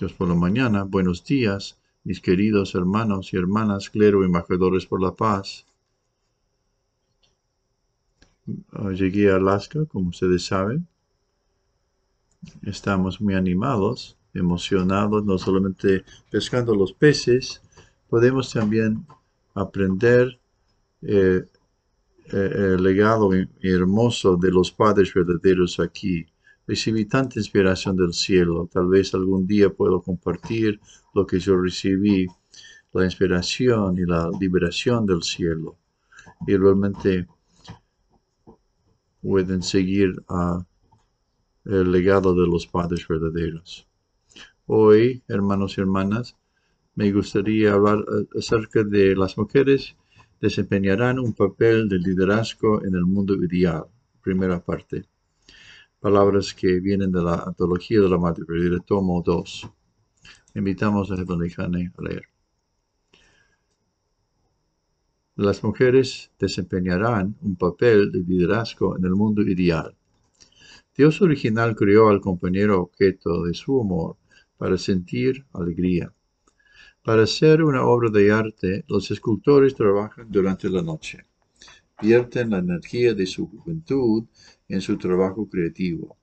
Dios por la mañana, buenos días, mis queridos hermanos y hermanas, clero y embajadores por la paz. Ah, llegué a Alaska, como ustedes saben. Estamos muy animados, emocionados, no solamente pescando los peces, podemos también aprender eh, eh, el legado hermoso de los padres verdaderos aquí recibí tanta inspiración del cielo. Tal vez algún día puedo compartir lo que yo recibí, la inspiración y la liberación del cielo. Y realmente pueden seguir el legado de los padres verdaderos. Hoy, hermanos y hermanas, me gustaría hablar eh, acerca de las mujeres desempeñarán un papel de liderazgo en el mundo ideal. Primera parte palabras que vienen de la antología de la Madre Perdida, tomo 2. Invitamos a Jane a leer. Las mujeres desempeñarán un papel de liderazgo en el mundo ideal. Dios original creó al compañero objeto de su amor para sentir alegría. Para hacer una obra de arte, los escultores trabajan durante la noche. Vierten la energía de su juventud en su trabajo creativo.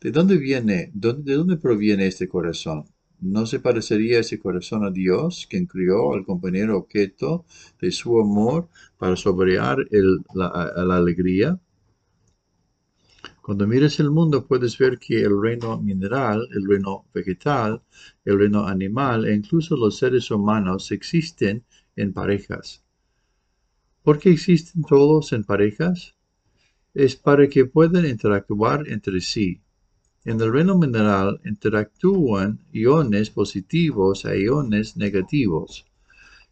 ¿De dónde viene, de dónde proviene este corazón? ¿No se parecería ese corazón a Dios, quien crió al compañero objeto de su amor para sobrear la, la alegría? Cuando mires el mundo puedes ver que el reino mineral, el reino vegetal, el reino animal e incluso los seres humanos existen en parejas. ¿Por qué existen todos en parejas? es para que puedan interactuar entre sí. En el reino mineral interactúan iones positivos a iones negativos.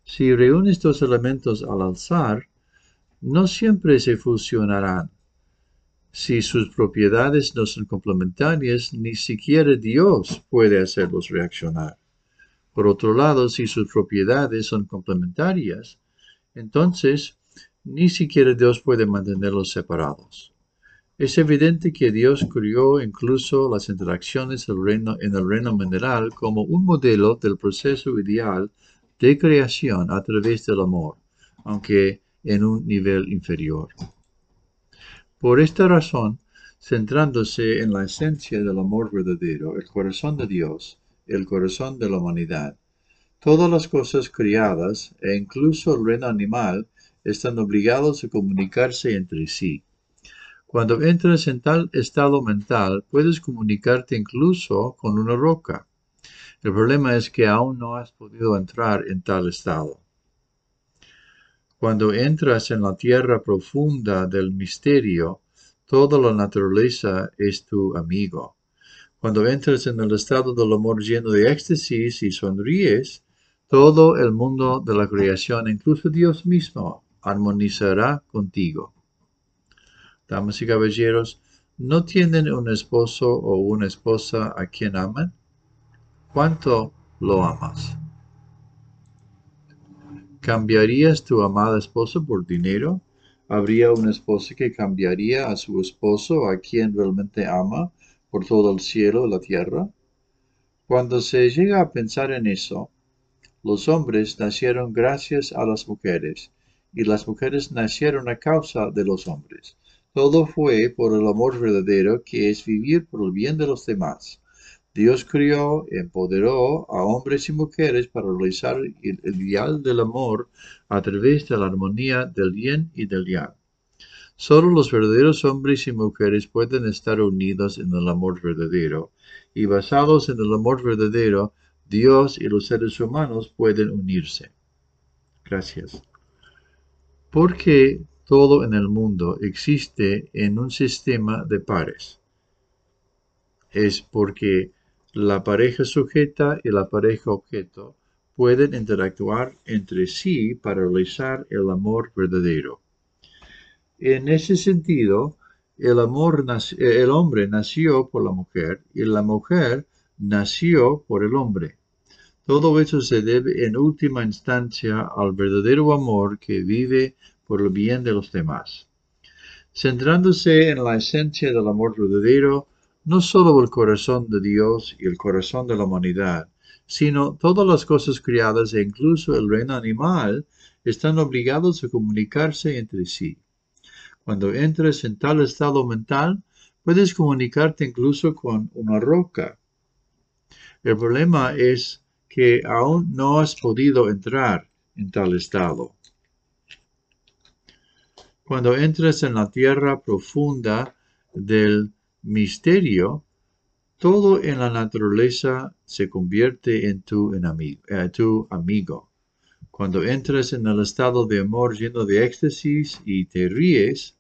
Si reúnes dos elementos al alzar, no siempre se fusionarán. Si sus propiedades no son complementarias, ni siquiera Dios puede hacerlos reaccionar. Por otro lado, si sus propiedades son complementarias, entonces ni siquiera Dios puede mantenerlos separados. Es evidente que Dios crió incluso las interacciones reino, en el reino mineral como un modelo del proceso ideal de creación a través del amor, aunque en un nivel inferior. Por esta razón, centrándose en la esencia del amor verdadero, el corazón de Dios, el corazón de la humanidad, todas las cosas criadas, e incluso el reino animal, están obligados a comunicarse entre sí. Cuando entras en tal estado mental, puedes comunicarte incluso con una roca. El problema es que aún no has podido entrar en tal estado. Cuando entras en la tierra profunda del misterio, toda la naturaleza es tu amigo. Cuando entras en el estado del amor lleno de éxtasis y sonríes, todo el mundo de la creación, incluso Dios mismo, armonizará contigo. Damas y caballeros, ¿no tienen un esposo o una esposa a quien aman? ¿Cuánto lo amas? ¿Cambiarías tu amada esposa por dinero? ¿Habría una esposa que cambiaría a su esposo a quien realmente ama por todo el cielo y la tierra? Cuando se llega a pensar en eso, los hombres nacieron gracias a las mujeres y las mujeres nacieron a causa de los hombres. Todo fue por el amor verdadero que es vivir por el bien de los demás. Dios crió, empoderó a hombres y mujeres para realizar el ideal del amor a través de la armonía del bien y del yang. Solo los verdaderos hombres y mujeres pueden estar unidos en el amor verdadero, y basados en el amor verdadero, Dios y los seres humanos pueden unirse. Gracias. Porque todo en el mundo existe en un sistema de pares. Es porque la pareja sujeta y la pareja objeto pueden interactuar entre sí para realizar el amor verdadero. En ese sentido, el, el hombre nació por la mujer y la mujer nació por el hombre. Todo eso se debe en última instancia al verdadero amor que vive por el bien de los demás. Centrándose en la esencia del amor verdadero, no solo el corazón de Dios y el corazón de la humanidad, sino todas las cosas criadas e incluso el reino animal están obligados a comunicarse entre sí. Cuando entres en tal estado mental, puedes comunicarte incluso con una roca. El problema es que aún no has podido entrar en tal estado. Cuando entres en la tierra profunda del misterio, todo en la naturaleza se convierte en tu, eh, tu amigo. Cuando entras en el estado de amor lleno de éxtasis y te ríes,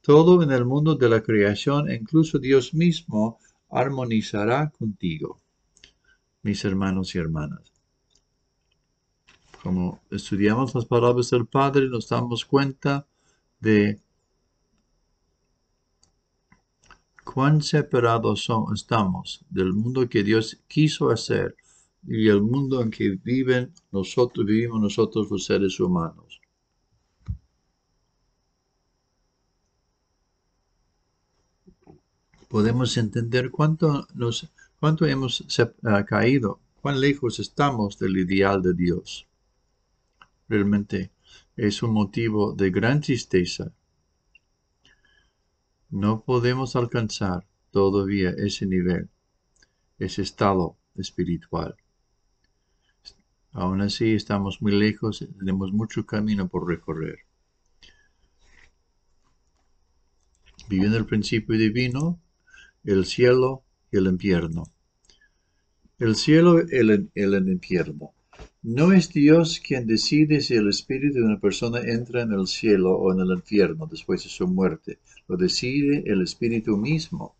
todo en el mundo de la creación, incluso Dios mismo, armonizará contigo. Mis hermanos y hermanas. Como estudiamos las palabras del Padre, nos damos cuenta de cuán separados estamos del mundo que Dios quiso hacer y el mundo en que viven nosotros, vivimos nosotros los seres humanos. Podemos entender cuánto, nos, cuánto hemos ah, caído, cuán lejos estamos del ideal de Dios. Realmente es un motivo de gran tristeza. No podemos alcanzar todavía ese nivel, ese estado espiritual. Aún así estamos muy lejos, tenemos mucho camino por recorrer. Viviendo el principio divino, el cielo el infierno. El cielo el, el infierno. No es Dios quien decide si el espíritu de una persona entra en el cielo o en el infierno después de su muerte. Lo decide el espíritu mismo.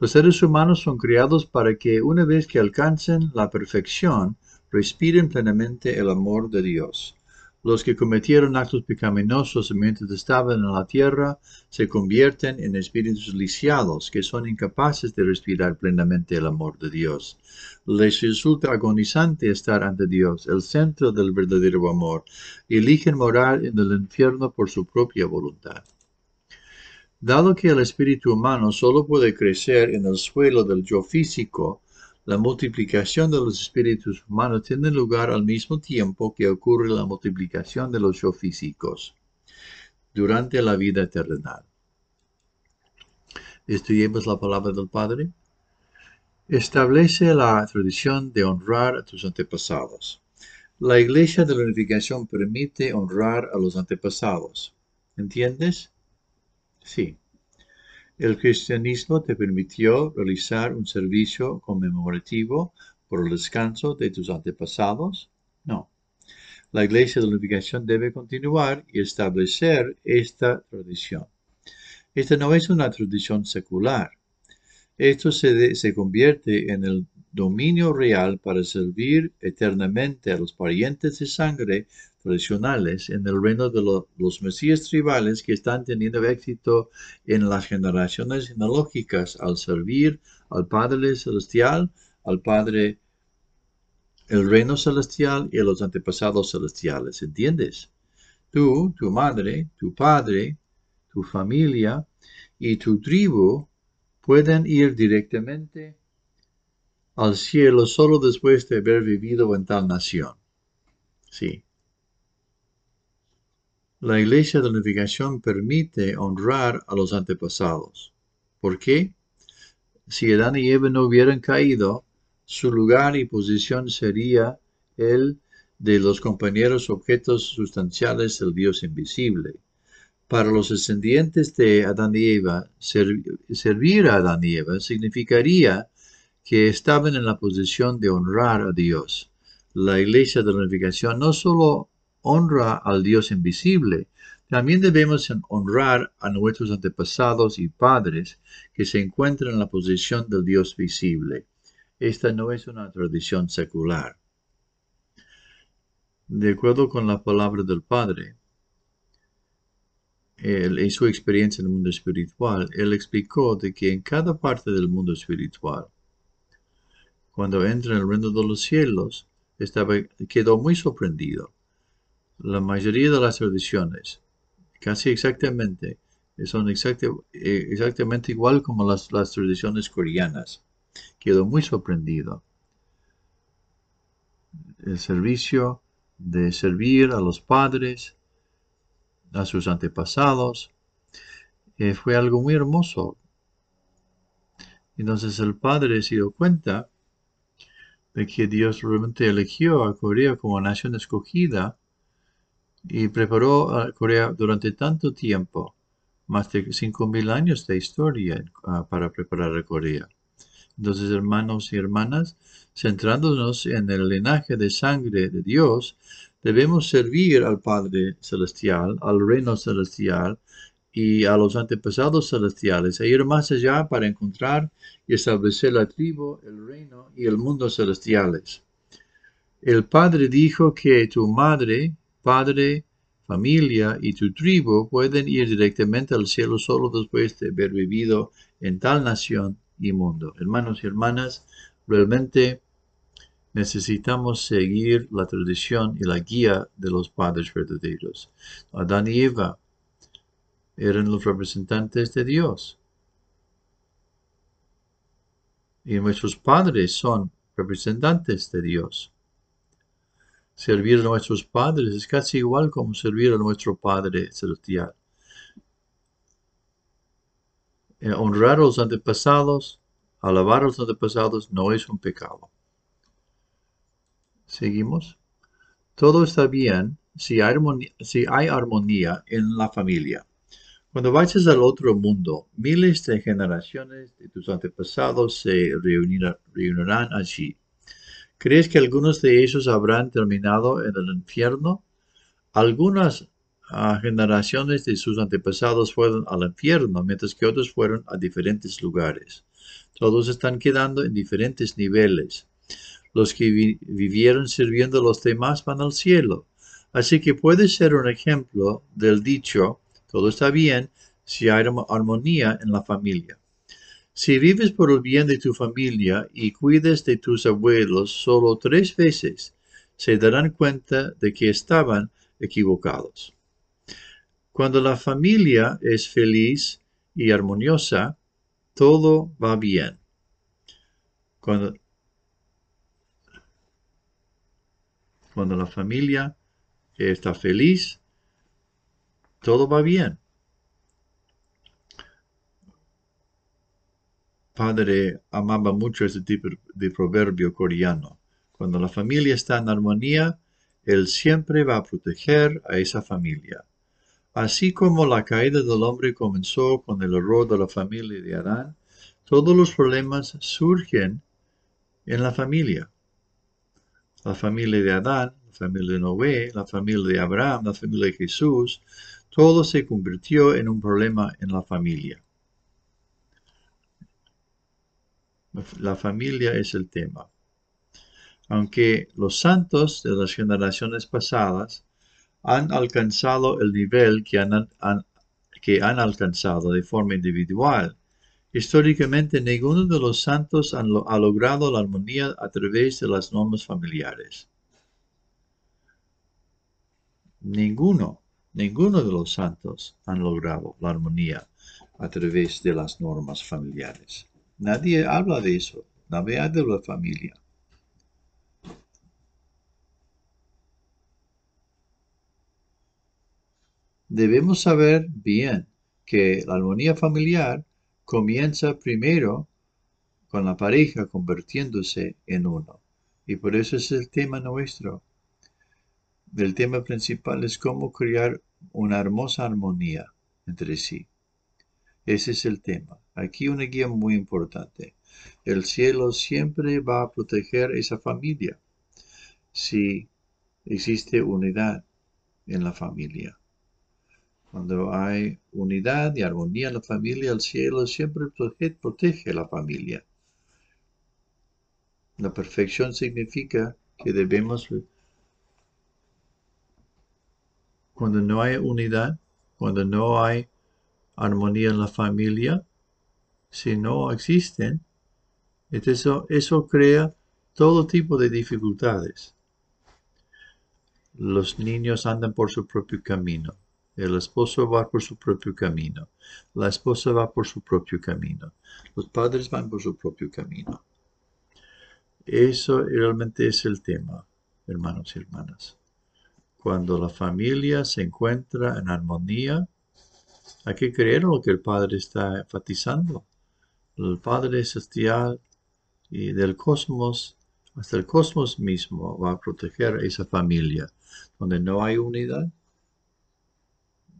Los seres humanos son criados para que una vez que alcancen la perfección, respiren plenamente el amor de Dios. Los que cometieron actos pecaminosos mientras estaban en la tierra se convierten en espíritus lisiados que son incapaces de respirar plenamente el amor de Dios. Les resulta agonizante estar ante Dios, el centro del verdadero amor, eligen morar en el infierno por su propia voluntad. Dado que el espíritu humano solo puede crecer en el suelo del yo físico, la multiplicación de los espíritus humanos tiene lugar al mismo tiempo que ocurre la multiplicación de los yo físicos durante la vida terrenal. Estudiemos la palabra del Padre. Establece la tradición de honrar a tus antepasados. La Iglesia de la Unificación permite honrar a los antepasados. ¿Entiendes? Sí. El cristianismo te permitió realizar un servicio conmemorativo por el descanso de tus antepasados? No. La Iglesia de la Unificación debe continuar y establecer esta tradición. Esta no es una tradición secular. Esto se, se convierte en el dominio real para servir eternamente a los parientes de sangre tradicionales en el reino de los mesías tribales que están teniendo éxito en las generaciones genealógicas al servir al Padre Celestial, al Padre, el reino celestial y a los antepasados celestiales. ¿Entiendes? Tú, tu madre, tu padre, tu familia y tu tribu pueden ir directamente al cielo solo después de haber vivido en tal nación. Sí. La Iglesia de la Unificación permite honrar a los antepasados. ¿Por qué? Si Adán y Eva no hubieran caído, su lugar y posición sería el de los compañeros objetos sustanciales del Dios invisible. Para los descendientes de Adán y Eva, servir a Adán y Eva significaría que estaban en la posición de honrar a Dios. La Iglesia de la Unificación no solo honra al Dios invisible, también debemos honrar a nuestros antepasados y padres que se encuentran en la posición del Dios visible. Esta no es una tradición secular. De acuerdo con la palabra del Padre, en su experiencia en el mundo espiritual, él explicó de que en cada parte del mundo espiritual, cuando entra en el reino de los cielos, estaba, quedó muy sorprendido la mayoría de las tradiciones, casi exactamente, son eh, exactamente igual como las, tradiciones coreanas. Quedó muy sorprendido. el servicio de servir a los padres, a sus antepasados. Eh, fue algo muy hermoso. Entonces el padre se dio cuenta de que Dios realmente eligió a Corea como nación escogida y preparó a Corea durante tanto tiempo, más de 5.000 años de historia ah, para preparar a Corea. Entonces, hermanos y hermanas, centrándonos en el linaje de sangre de Dios, debemos servir al Padre Celestial, al reino celestial y a los antepasados celestiales, e ir más allá para encontrar y establecer la tribu, el reino y el mundo celestiales. El Padre dijo que tu madre, padre, familia y tu tribu pueden ir directamente al cielo solo después de haber vivido en tal nación y mundo. Hermanos y hermanas, realmente necesitamos seguir la tradición y la guía de los padres verdaderos. Adán y Eva eran los representantes de Dios. Y nuestros padres son representantes de Dios. Servir a nuestros padres es casi igual como servir a nuestro Padre Celestial. Eh, honrar a los antepasados, alabar a los antepasados no es un pecado. Seguimos. Todo está bien si hay, armonía, en la familia. Cuando vayas al otro mundo, miles de generaciones de tus antepasados se reunirán allí. ¿Crees que algunos de ellos habrán terminado en el infierno? Algunas generaciones de sus antepasados fueron al infierno, mientras que otros fueron a diferentes lugares. Todos están quedando en diferentes niveles. Los que vivieron sirviendo a los demás van al cielo. Así que puede ser un ejemplo del dicho, todo está bien si hay armonía en la familia. Si vives por el bien de tu familia y cuides de tus abuelos solo tres veces, se darán cuenta de que estaban equivocados. Cuando la familia es feliz y armoniosa, todo va bien. Cuando, cuando la familia está feliz, todo va bien. Padre amaba mucho ese tipo de proverbio coreano. Cuando la familia está en armonía, Él siempre va a proteger a esa familia. Así como la caída del hombre comenzó con el error de la familia de Adán, todos los problemas surgen en la familia. La familia de Adán, la familia de Noé, la familia de Abraham, la familia de Jesús, todo se convirtió en un problema en la familia. La familia es el tema. Aunque los santos de las generaciones pasadas han alcanzado el nivel que han, que han alcanzado de forma individual. Históricamente, ninguno de los santos ha logrado la armonía a través de las normas familiares. Ninguno, ninguno de los santos han logrado la armonía a través de las normas familiares. Nadie habla de eso, nadie de la familia. Debemos saber bien que la armonía familiar comienza primero con la pareja convirtiéndose en uno. Y por eso es el tema nuestro. El tema principal es cómo crear una hermosa armonía entre sí. Ese es el tema. Aquí una guía muy importante. El cielo siempre va a proteger esa familia si existe unidad en la familia. Cuando hay unidad y armonía en la familia, el cielo siempre protege, a la familia. La perfección significa que debemos, cuando no hay unidad, cuando no hay armonía en la familia, si no existen, eso, eso crea todo tipo de dificultades. Los niños andan por su propio camino el esposo va por su propio camino. La esposa va por su propio camino. Los padres van por su propio camino. Eso realmente es el tema. hermanos y hermanas. Cuando la familia se encuentra en armonía, hay que creer lo que el Padre está enfatizando. El Padre celestial y del cosmos, hasta el cosmos mismo, va a proteger esa familia. Donde no hay unidad,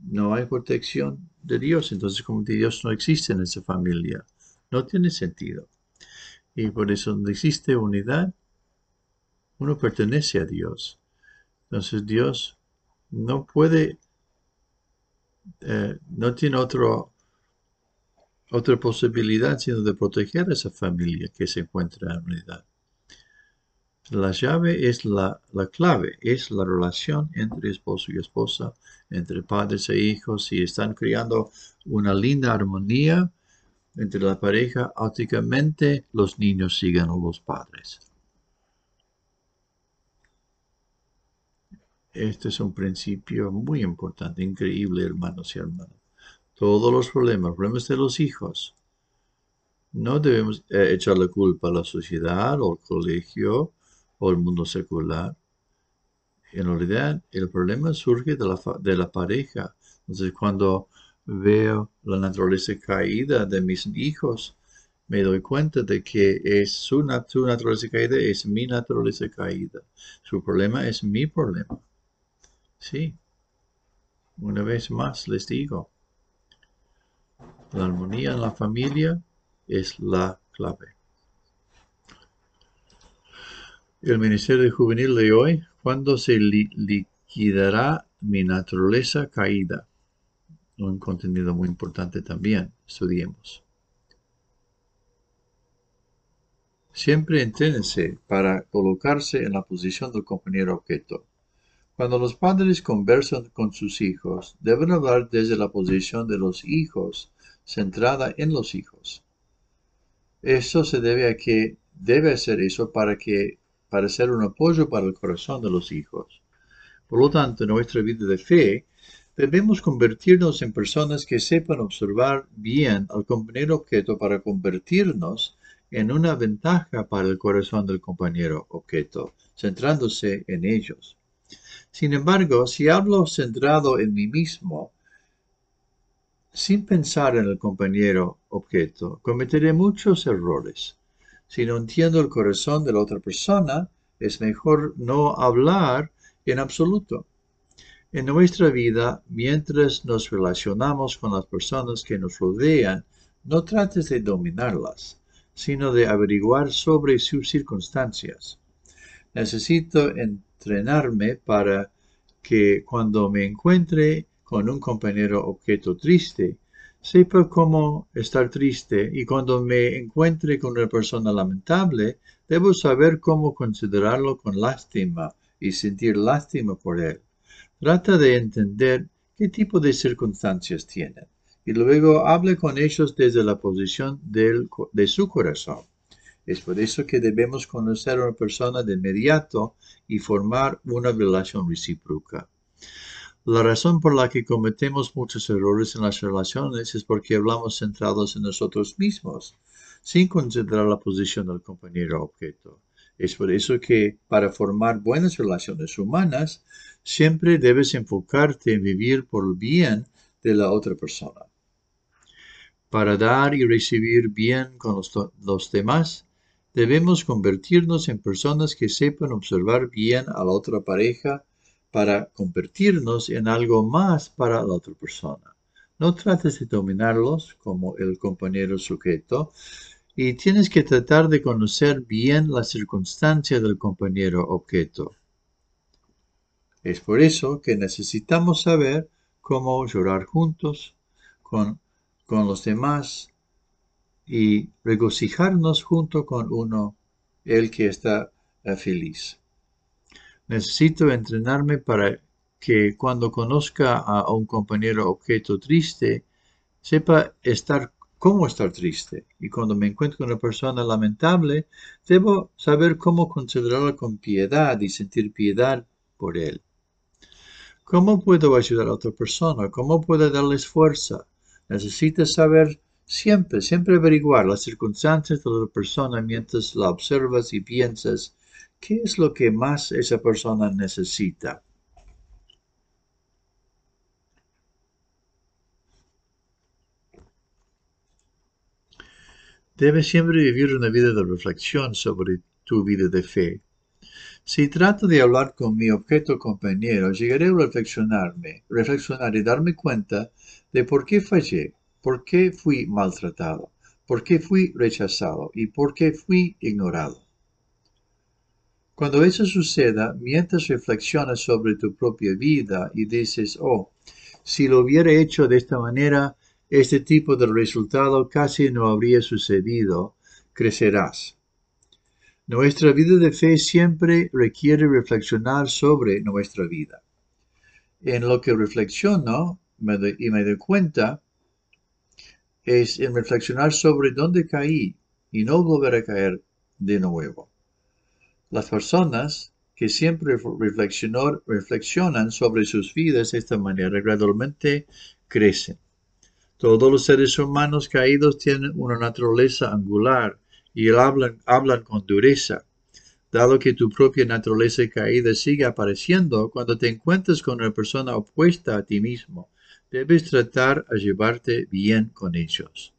no hay protección de Dios. Entonces, como Dios no existe en esa familia, no tiene sentido. Y por eso, donde existe unidad, uno pertenece a Dios. Entonces, Dios no puede, eh, no tiene otro, otra posibilidad sino de proteger a esa familia que se encuentra en unidad. La llave es la, la, clave, es la relación entre esposo y esposa, entre padres e hijos. Si están creando una linda armonía entre la pareja, automáticamente los niños siguen a los padres. Este es un principio muy importante, increíble, hermanos y hermanas. Todos los problemas, problemas de los hijos, no debemos eh, echar la culpa a la sociedad o al colegio o el mundo secular. En realidad, el problema surge de la, de la pareja. Entonces, cuando veo la naturaleza caída de mis hijos, me doy cuenta de que es su naturaleza caída, es mi naturaleza caída. Su problema es mi problema. Sí. Una vez más les digo, la armonía en la familia es la clave. El Ministerio Juvenil de hoy, ¿cuándo se liquidará mi naturaleza caída? Un contenido muy importante también, estudiemos. Siempre entrénese para colocarse en la posición del compañero objeto. Cuando los padres conversan con sus hijos, deben hablar desde la posición de los hijos, centrada en los hijos. Eso se debe a que debe hacer eso para que para ser un apoyo para el corazón de los hijos. Por lo tanto, en nuestra vida de fe, debemos convertirnos en personas que sepan observar bien al compañero objeto para convertirnos en una ventaja para el corazón del compañero objeto, centrándose en ellos. Sin embargo, si hablo centrado en mí mismo, sin pensar en el compañero objeto, cometeré muchos errores. Si no entiendo el corazón de la otra persona, es mejor no hablar en absoluto. En nuestra vida, mientras nos relacionamos con las personas que nos rodean, no trates de dominarlas, sino de averiguar sobre sus circunstancias. Necesito entrenarme para que cuando me encuentre con un compañero objeto triste, sepa cómo estar triste y cuando me encuentre con una persona lamentable, debo saber cómo considerarlo con lástima y sentir lástima por él. Trata de entender qué tipo de circunstancias tienen y luego hable con ellos desde la posición de su corazón. Es por eso que debemos conocer a una persona de inmediato y formar una relación recíproca. La razón por la que cometemos muchos errores en las relaciones es porque hablamos centrados en nosotros mismos, sin considerar la posición del compañero objeto. Es por eso que para formar buenas relaciones humanas, siempre debes enfocarte en vivir por el bien de la otra persona. Para dar y recibir bien con los, los demás, debemos convertirnos en personas que sepan observar bien a la otra pareja para convertirnos en algo más para la otra persona. No trates de dominarlos como el compañero sujeto y tienes que tratar de conocer bien la circunstancia del compañero objeto. Es por eso que necesitamos saber cómo llorar juntos con, con los demás y regocijarnos junto con uno, el que está eh, feliz. Necesito entrenarme para que cuando conozca a un compañero objeto triste, sepa estar cómo estar triste. Y cuando me encuentro con una persona lamentable, debo saber cómo considerarla con piedad y sentir piedad por él. ¿Cómo puedo ayudar a otra persona? ¿Cómo puedo darles fuerza? Necesitas saber siempre, siempre averiguar las circunstancias de la persona mientras la observas y piensas ¿qué es lo que más esa persona necesita? Debes siempre vivir una vida de reflexión sobre tu vida de fe. Si trato de hablar con mi objeto compañero, llegaré a reflexionarme, reflexionar y darme cuenta de por qué fallé, por qué fui maltratado, por qué fui rechazado y por qué fui ignorado. Cuando eso suceda, mientras reflexionas sobre tu propia vida y dices, oh, si lo hubiera hecho de esta manera, este tipo de resultado casi no habría sucedido, crecerás. Nuestra vida de fe siempre requiere reflexionar sobre nuestra vida. En lo que reflexiono y me doy cuenta es en reflexionar sobre dónde caí y no volver a caer de nuevo. Las personas que siempre reflexionan sobre sus vidas de esta manera gradualmente crecen. Todos los seres humanos caídos tienen una naturaleza angular y hablan, con dureza. Dado que tu propia naturaleza caída sigue apareciendo, cuando te encuentres con una persona opuesta a ti mismo, debes tratar a llevarte bien con ellos.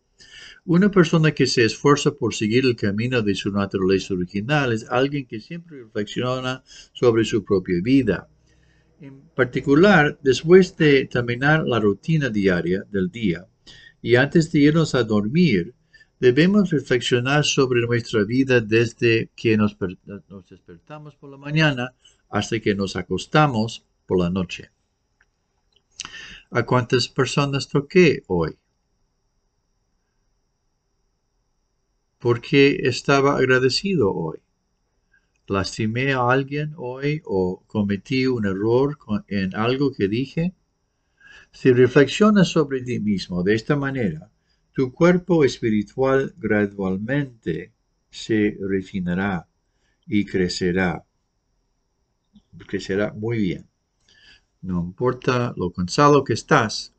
Una persona que se esfuerza por seguir el camino de su naturaleza original es alguien que siempre reflexiona sobre su propia vida. En particular, después de terminar la rutina diaria del día, y antes de irnos a dormir, debemos reflexionar sobre nuestra vida desde que nos, despertamos por la mañana hasta que nos acostamos por la noche. ¿A cuántas personas toqué hoy? ¿Por qué estaba agradecido hoy? ¿Lastimé a alguien hoy o cometí un error en algo que dije? Si reflexionas sobre ti mismo de esta manera, tu cuerpo espiritual gradualmente se refinará y crecerá. Crecerá muy bien. No importa lo cansado que estás,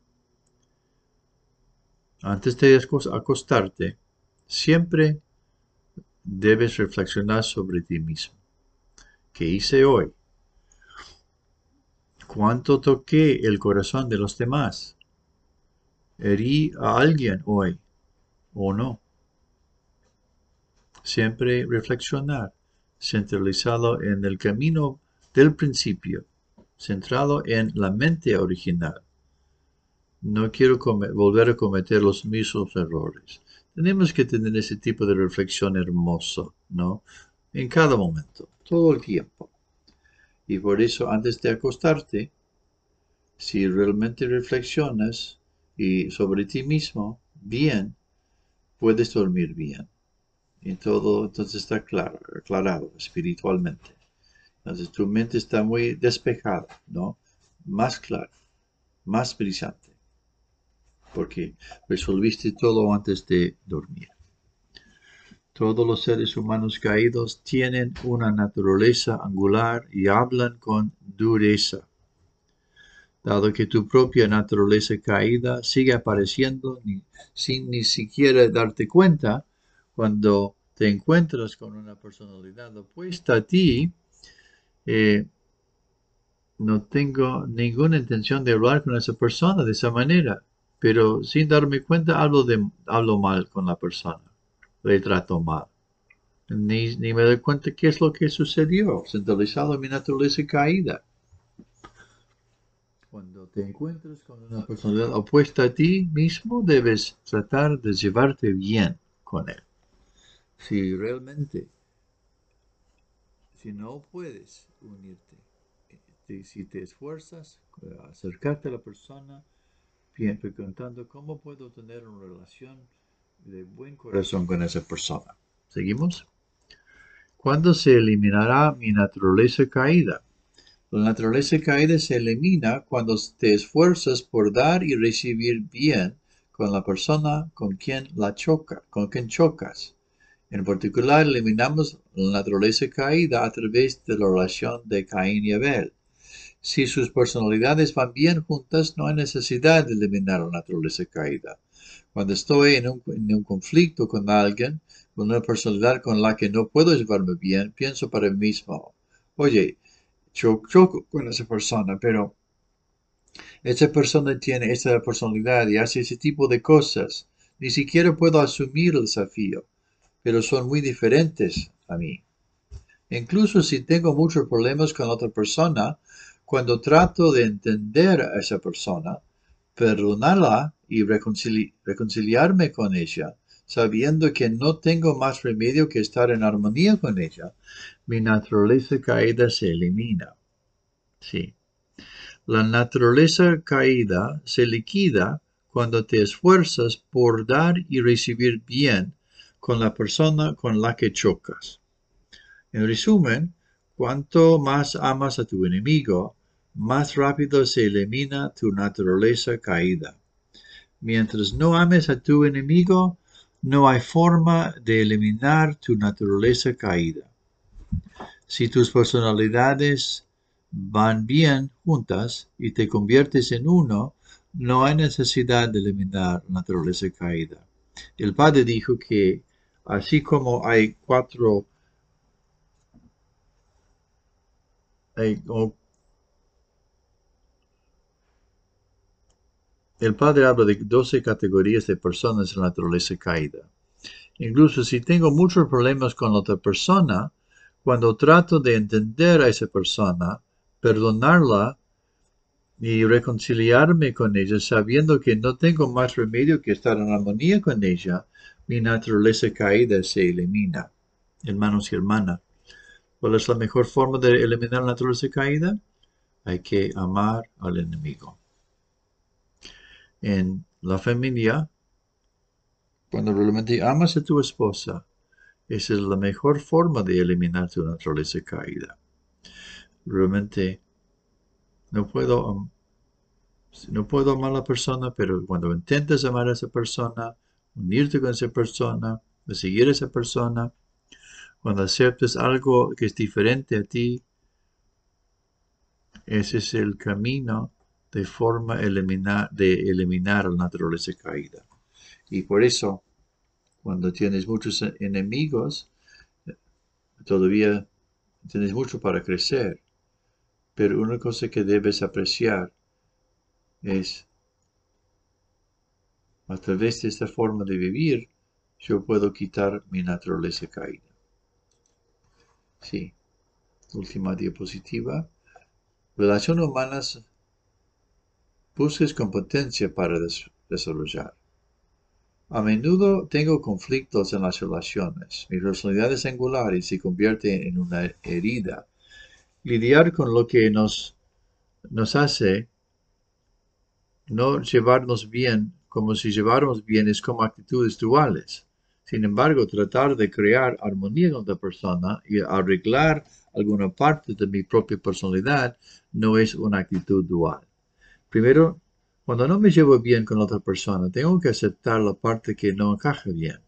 antes de acostarte, siempre debes reflexionar sobre ti mismo. ¿Qué hice hoy? ¿Cuánto toqué el corazón de los demás? ¿Herí a alguien hoy o no? Siempre reflexionar, centralizado en el camino del principio, centrado en la mente original. No quiero volver a cometer los mismos errores. Tenemos que tener ese tipo de reflexión hermoso, ¿no? En cada momento, todo el tiempo. Y por eso antes de acostarte, si realmente reflexionas y sobre ti mismo bien, puedes dormir bien. Y todo entonces está claro, aclarado espiritualmente. Entonces tu mente está muy despejada, ¿no? Más clara, más brillante. Porque resolviste todo antes de dormir. Todos los seres humanos caídos tienen una naturaleza angular y hablan con dureza. Dado que tu propia naturaleza caída sigue apareciendo sin ni siquiera darte cuenta, cuando te encuentras con una personalidad opuesta a ti, eh, no tengo ninguna intención de hablar con esa persona de esa manera, pero sin darme cuenta hablo, de, hablo mal con la persona le trato mal. Ni, me doy cuenta qué es lo que sucedió, centralizado en mi naturaleza caída. Cuando te encuentras con una personalidad opuesta a ti mismo, debes tratar de llevarte bien con él. Si realmente, si no puedes unirte, si te esfuerzas a acercarte a la persona, preguntando cómo puedo tener una relación de buen corazón con esa persona. ¿Seguimos? ¿Cuándo se eliminará mi naturaleza caída? La naturaleza caída se elimina cuando te esfuerzas por dar y recibir bien con la persona con quien la choca, con quien chocas. En particular, eliminamos la naturaleza caída a través de la relación de Caín y Abel. Si sus personalidades van bien juntas, no hay necesidad de eliminar la naturaleza caída. Cuando estoy en un, conflicto con alguien, con una personalidad con la que no puedo llevarme bien, pienso para mí mismo, oye, choco con esa persona, pero esa persona tiene esa personalidad y hace ese tipo de cosas. Ni siquiera puedo asumir el desafío, pero son muy diferentes a mí. Incluso si tengo muchos problemas con otra persona, cuando trato de entender a esa persona, perdonarla y reconciliarme con ella, sabiendo que no tengo más remedio que estar en armonía con ella, mi naturaleza caída se elimina. Sí. La naturaleza caída se liquida cuando te esfuerzas por dar y recibir bien con la persona con la que chocas. En resumen, cuanto más amas a tu enemigo, más rápido se elimina tu naturaleza caída. Mientras no ames a tu enemigo, no hay forma de eliminar tu naturaleza caída. Si tus personalidades van bien juntas y te conviertes en uno, no hay necesidad de eliminar naturaleza caída. El padre dijo que así como hay cuatro el padre habla de 12 categorías de personas en naturaleza caída. Incluso si tengo muchos problemas con otra persona, cuando trato de entender a esa persona, perdonarla y reconciliarme con ella, sabiendo que no tengo más remedio que estar en armonía con ella, mi naturaleza caída se elimina. Hermanos y hermanas, ¿cuál es la mejor forma de eliminar la naturaleza caída? Hay que amar al enemigo en la familia, cuando realmente amas a tu esposa, esa es la mejor forma de eliminar tu naturaleza caída. Realmente no puedo, no puedo amar a la persona, pero cuando intentas amar a esa persona, unirte con esa persona, seguir a esa persona, cuando aceptas algo que es diferente a ti, ese es el camino de forma eliminar, de eliminar la naturaleza caída. Y por eso, cuando tienes muchos enemigos, todavía tienes mucho para crecer. Pero una cosa que debes apreciar es, a través de esta forma de vivir, yo puedo quitar mi naturaleza caída. Sí. Última diapositiva. Relaciones humanas busques competencia para desarrollar. A menudo tengo conflictos en las relaciones. Mi personalidad es angular y se convierte en una herida. Lidiar con lo que nos, hace no llevarnos bien como si lleváramos bien es como actitudes duales. Sin embargo, tratar de crear armonía con la persona y arreglar alguna parte de mi propia personalidad no es una actitud dual. Primero, cuando no me llevo bien con otra persona, tengo que aceptar la parte que no encaja bien.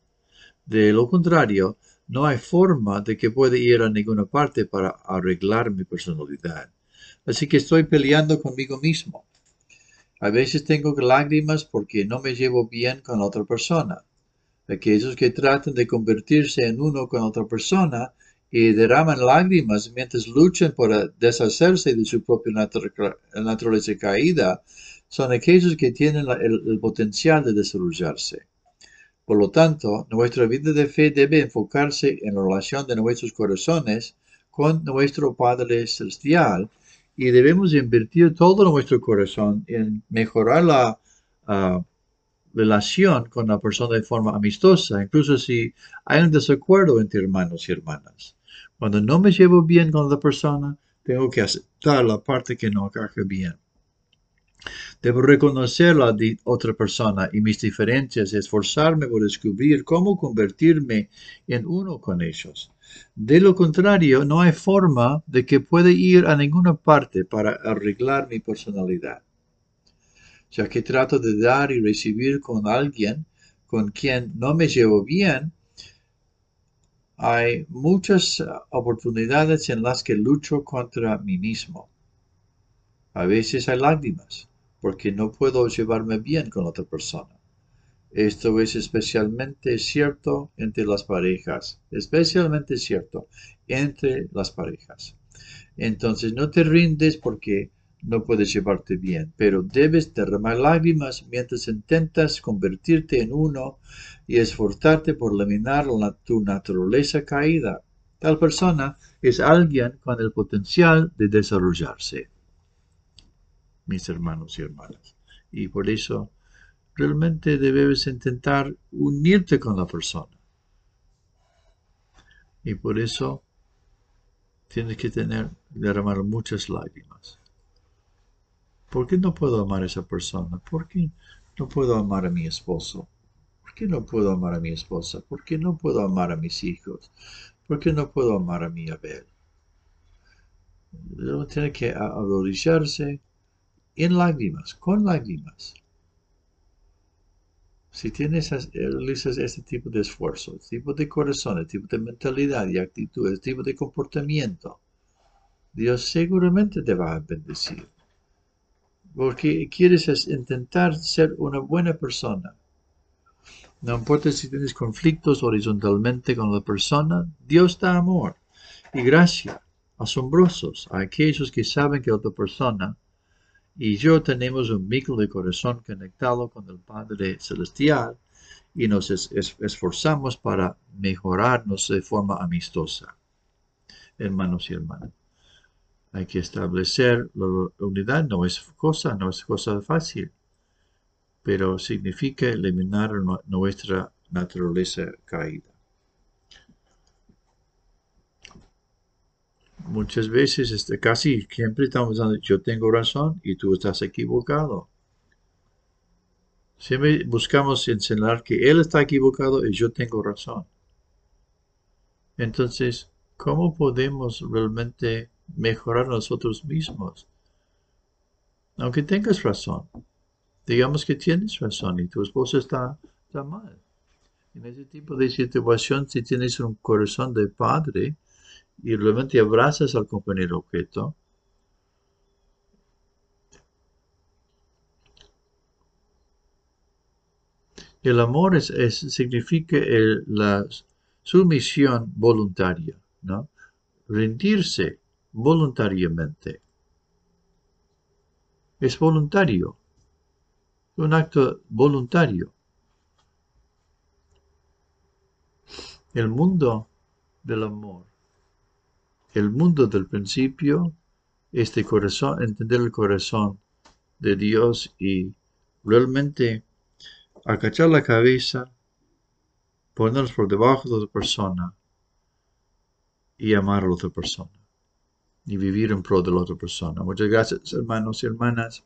De lo contrario, no hay forma de que pueda ir a ninguna parte para arreglar mi personalidad. Así que estoy peleando conmigo mismo. A veces tengo lágrimas porque no me llevo bien con otra persona. Aquellos que tratan de convertirse en uno con otra persona y derraman lágrimas mientras luchan por deshacerse de su propia naturaleza caída, son aquellos que tienen el, potencial de desarrollarse. Por lo tanto, nuestra vida de fe debe enfocarse en la relación de nuestros corazones con nuestro Padre Celestial y debemos invertir todo nuestro corazón en mejorar la ah, relación con la persona de forma amistosa, incluso si hay un desacuerdo entre hermanos y hermanas. Cuando no me llevo bien con la persona, tengo que aceptar la parte que no encaja bien. Debo reconocer la de otra persona y mis diferencias esforzarme por descubrir cómo convertirme en uno con ellos. De lo contrario, no hay forma de que pueda ir a ninguna parte para arreglar mi personalidad. Ya que trato de dar y recibir con alguien con quien no me llevo bien, hay muchas oportunidades en las que lucho contra mí mismo. A veces hay lágrimas porque no puedo llevarme bien con otra persona. Esto es especialmente cierto entre las parejas, especialmente cierto entre las parejas. Entonces no te rindes porque no puedes llevarte bien, pero debes derramar lágrimas mientras intentas convertirte en uno y esforzarte por eliminar tu naturaleza caída. Tal persona es alguien con el potencial de desarrollarse, mis hermanos y hermanas. Y por eso realmente debes intentar unirte con la persona. Y por eso tienes que tener, derramar muchas lágrimas. ¿Por qué no puedo amar a esa persona? ¿Por qué no puedo amar a mi esposo? ¿Por qué no puedo amar a mi esposa? ¿Por qué no puedo amar a mis hijos? ¿Por qué no puedo amar a mi Abel? Uno tiene que arrodillarse en lágrimas, con lágrimas. Si tienes, realizas este tipo de esfuerzo, este tipo de corazón, este tipo de mentalidad y actitud, este tipo de comportamiento, Dios seguramente te va a bendecir. Porque quieres intentar ser una buena persona. No importa si tienes conflictos horizontalmente con la persona, Dios da amor y gracia asombrosos a aquellos que saben que otra persona y yo tenemos un vínculo de corazón conectado con el Padre Celestial y nos esforzamos para mejorarnos de forma amistosa. Hermanos y hermanas, hay que establecer la unidad, no es cosa, no es cosa fácil, pero significa eliminar nuestra naturaleza caída. muchas veces, este, casi siempre estamos diciendo, yo tengo razón y tú estás equivocado. Siempre buscamos enseñar que él está equivocado y yo tengo razón. Entonces, ¿cómo podemos realmente mejorar nosotros mismos? Aunque tengas razón, digamos que tienes razón y tu esposo está, está mal. En ese tipo de situación, si tienes un corazón de padre, y realmente abrazas al compañero objeto, el amor es, significa la sumisión voluntaria, ¿no? rendirse voluntariamente. Es voluntario, un acto voluntario. El mundo del amor el mundo del principio, este corazón, entender el corazón de Dios y realmente acachar la cabeza, ponernos por debajo de otra persona y amar a la otra persona y vivir en pro de la otra persona. Muchas gracias, hermanos y hermanas.